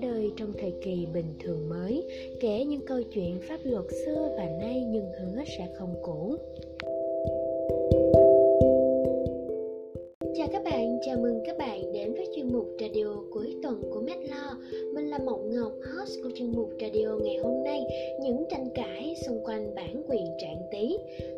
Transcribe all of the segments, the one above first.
ra đời trong thời kỳ bình thường mới, kể những câu chuyện pháp luật xưa và nay nhưng hứa sẽ không cũ. Chào các bạn, chào mừng các bạn đến với chuyên mục radio cuối tuần của Medlaw. Mình là Mộng Ngọc, host của chuyên mục radio ngày hôm nay, những tranh cãi xung quanh bản quyền trạng tí.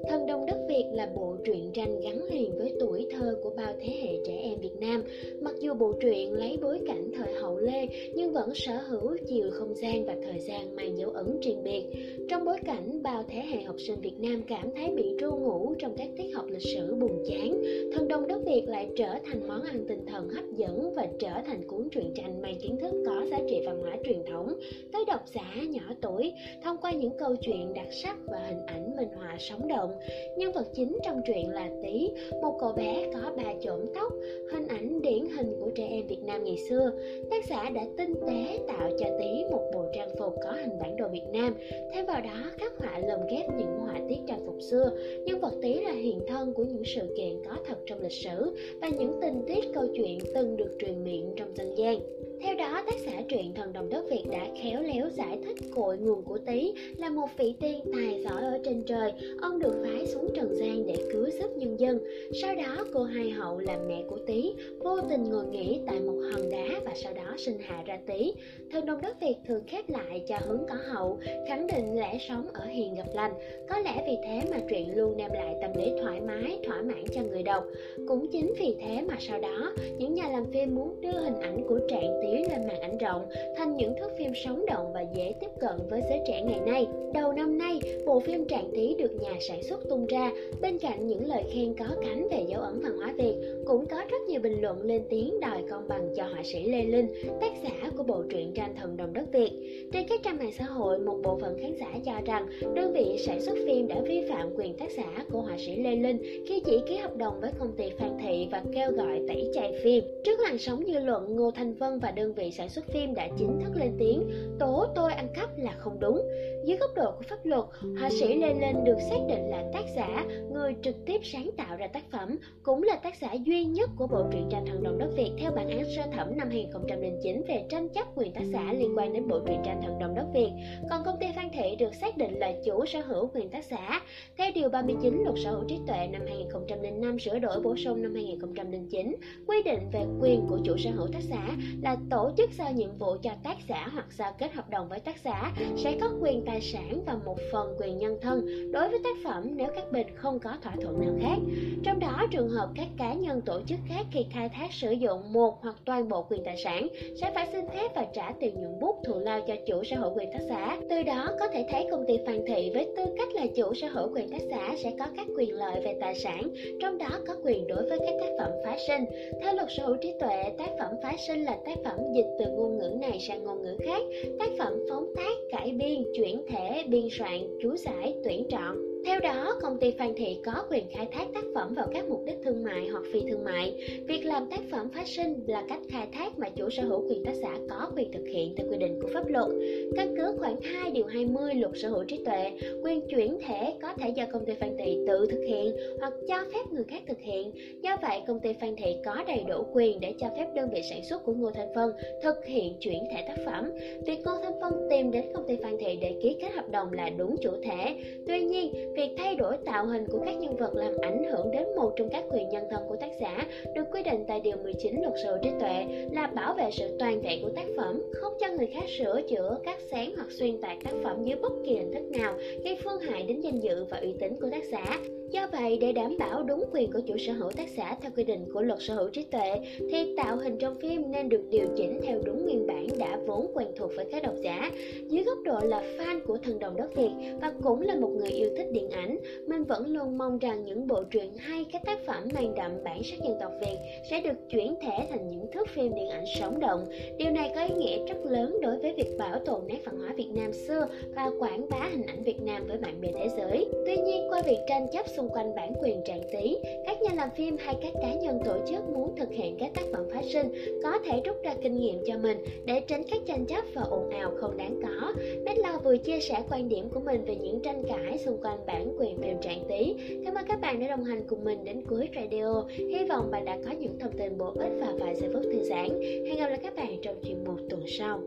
Thần Đông Đất Việt là bộ truyện tranh gắn liền với tuổi thơ của bao thế hệ trẻ em Việt Nam. Mặc dù bộ truyện lấy bối cảnh thời hậu Lê nhưng vẫn sở hữu chiều không gian và thời gian mang dấu ấn riêng biệt. Trong bối cảnh bao thế hệ học sinh Việt Nam cảm thấy bị ru ngủ trong các tiết học lịch sử buồn chán, Thần Đông Đất Việt lại trở thành món ăn tinh thần hấp dẫn và trở thành cuốn truyện tranh mang kiến thức có giá trị văn hóa truyền thống tới độc giả nhỏ tuổi thông qua những câu chuyện đặc sắc và hình ảnh minh họa sống động. Nhân vật chính trong truyện là Tý một cậu bé có ba chổm tóc, hình ảnh điển hình của trẻ em Việt Nam ngày xưa. Tác giả đã tinh tế tạo cho Tý một bộ trang phục có hình bản đồ Việt Nam, thêm vào đó khắc họa lồng ghép những họa tiết trang phục xưa. Nhân vật Tí là hiện thân của những sự kiện có thật trong lịch sử và những tình tiết câu chuyện từng được truyền miệng trong dân gian. Theo đó, tác giả truyện Thần Đồng Đất Việt đã khéo léo giải thích cội nguồn của Tý là một vị tiên tài giỏi ở trên trời. Ông được phái xuống trần gian để cứu giúp nhân dân. Sau đó, cô Hai Hậu là mẹ của Tý, vô tình ngồi nghỉ tại một hòn đá và sau đó sinh hạ ra Tý. Thần Đồng Đất Việt thường khép lại cho hướng có hậu, khẳng định lẽ sống ở hiện hiền gặp lành. Có lẽ vì thế mà truyện luôn đem lại tâm lý thoải mái, thỏa mãn cho người đọc. Cũng chính vì thế mà sau đó, những nhà làm phim muốn đưa hình ảnh của Trạng Tý lên màn ảnh rộng thành những thước phim sống động và dễ tiếp cận với giới trẻ ngày nay. Đầu năm nay, bộ phim Trạng Tý được nhà sản xuất tung ra, bên cạnh những lời khen có cánh về dấu ấn văn hóa Việt, cũng có rất nhiều bình luận lên tiếng đòi công bằng cho họa sĩ Lê Linh, tác giả của bộ truyện tranh Thần Đồng Đất Việt. Trên các trang mạng xã hội, một bộ phận khán giả cho rằng đơn vị sản xuất phim đã vi phạm quyền tác giả của họa sĩ Lê Linh khi chỉ ký hợp đồng với công ty Phan Thị và kêu gọi tẩy chay phim. Trước làn sóng dư luận, Ngô Thanh Vân và đơn vị sản xuất phim đã chính thức lên tiếng tố tôi ăn cắp là không đúng. Dưới góc độ của pháp luật, họa sĩ Lê Linh được xác định là tác giả, người trực tiếp sáng tạo ra tác phẩm, cũng là tác giả duy nhất của bộ truyện tranh Thần Đồng Đất Việt theo bản án sơ thẩm năm 2009 về tranh chấp quyền tác giả liên quan đến bộ truyện tranh Thần Đồng Đất Việt. Còn công ty Phan Thị được xác định là chủ sở hữu quyền tác giả. Theo điều 39 Luật Sở hữu trí tuệ năm 2005 sửa đổi bổ sung năm 2009, quy định về quyền của chủ sở hữu tác giả là tổ chức giao nhiệm vụ cho tác giả hoặc giao kết hợp đồng với tác giả sẽ có quyền tài sản và một phần quyền nhân thân đối với tác phẩm nếu các bên không có thỏa thuận nào khác. Trong đó, trường hợp các cá nhân tổ chức khác khi khai thác sử dụng một hoặc toàn bộ quyền tài sản sẽ phải xin phép và trả tiền nhuận bút thù lao cho chủ sở hữu quyền tác giả. Từ đó có thể thấy công ty Phan Thị với tư cách là chủ sở hữu quyền tác giả sẽ có các quyền lợi về tài sản, trong đó có quyền đối với các tác phẩm phái sinh. Theo luật sở hữu trí tuệ, tác phẩm phái sinh là tác phẩm dịch từ ngôn ngữ này sang ngôn ngữ khác, tác phẩm phóng tác, cải biên, chuyển thể, biên soạn, chú giải, tuyển chọn. Theo đó, công ty Phan Thị có quyền khai thác tác phẩm vào các mục đích thương mại hoặc phi thương mại. Việc làm tác phẩm phát sinh là cách khai thác mà chủ sở hữu quyền tác giả có quyền thực hiện theo quy định của pháp luật. Căn cứ khoảng 2 điều 20 luật sở hữu trí tuệ, quyền chuyển thể có thể do công ty Phan Thị tự thực hiện hoặc cho phép người khác thực hiện. Do vậy, công ty Phan Thị có đầy đủ quyền để cho phép đơn vị sản xuất của Ngô Thanh Vân thực hiện chuyển thể tác phẩm. Việc Ngô Thanh Vân tìm đến công ty Phan Thị để ký kết hợp đồng là đúng chủ thể. Tuy nhiên, việc thay đổi tạo hình của các nhân vật làm ảnh hưởng đến một trong các quyền nhân thân của tác giả được quy định tại điều 19 luật sở trí tuệ là bảo vệ sự toàn vẹn của tác phẩm, không cho người khác sửa chữa, cắt sáng hoặc xuyên tạc tác phẩm dưới bất kỳ hình thức nào gây phương hại đến danh dự và uy tín của tác giả. Do vậy, để đảm bảo đúng quyền của chủ sở hữu tác giả theo quy định của luật sở hữu trí tuệ, thì tạo hình trong phim nên được điều chỉnh theo đúng nguyên bản đã vốn quen thuộc với các độc giả. Dưới góc độ là fan của thần đồng đất Việt và cũng là một người yêu thích điện ảnh, mình vẫn luôn mong rằng những bộ truyện hay các tác phẩm mang đậm bản sắc dân tộc Việt sẽ được chuyển thể thành những thước phim điện ảnh sống động. Điều này có ý nghĩa rất lớn đối với việc bảo tồn nét văn hóa Việt Nam xưa và quảng bá hình ảnh Việt Nam với bạn bè thế giới. Tuy nhiên, qua việc tranh chấp xung quanh bản quyền trạng tí, các nhà làm phim hay các cá nhân tổ chức muốn thực hiện các tác phẩm phát sinh có thể rút ra kinh nghiệm cho mình để tránh các tranh chấp và ồn ào không đáng có. Medlaw vừa chia sẻ quan điểm của mình về những tranh cãi xung quanh bản quyền phim trạng tí. Cảm ơn các bạn đã đồng hành cùng mình đến cuối radio. Hy vọng bạn đã có những thông tin bổ ích và vài giây phút thư giãn. Hẹn gặp lại các bạn trong chuyên mục tuần sau.